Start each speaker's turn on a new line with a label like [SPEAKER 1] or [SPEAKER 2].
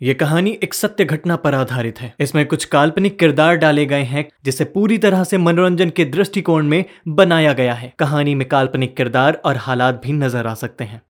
[SPEAKER 1] ये कहानी एक सत्य घटना पर आधारित है। इसमें कुछ काल्पनिक किरदार डाले गए हैं, जिसे पूरी तरह से मनोरंजन के दृष्टिकोण में बनाया गया है। कहानी में काल्पनिक किरदार और हालात भी नज़र आ सकते हैं।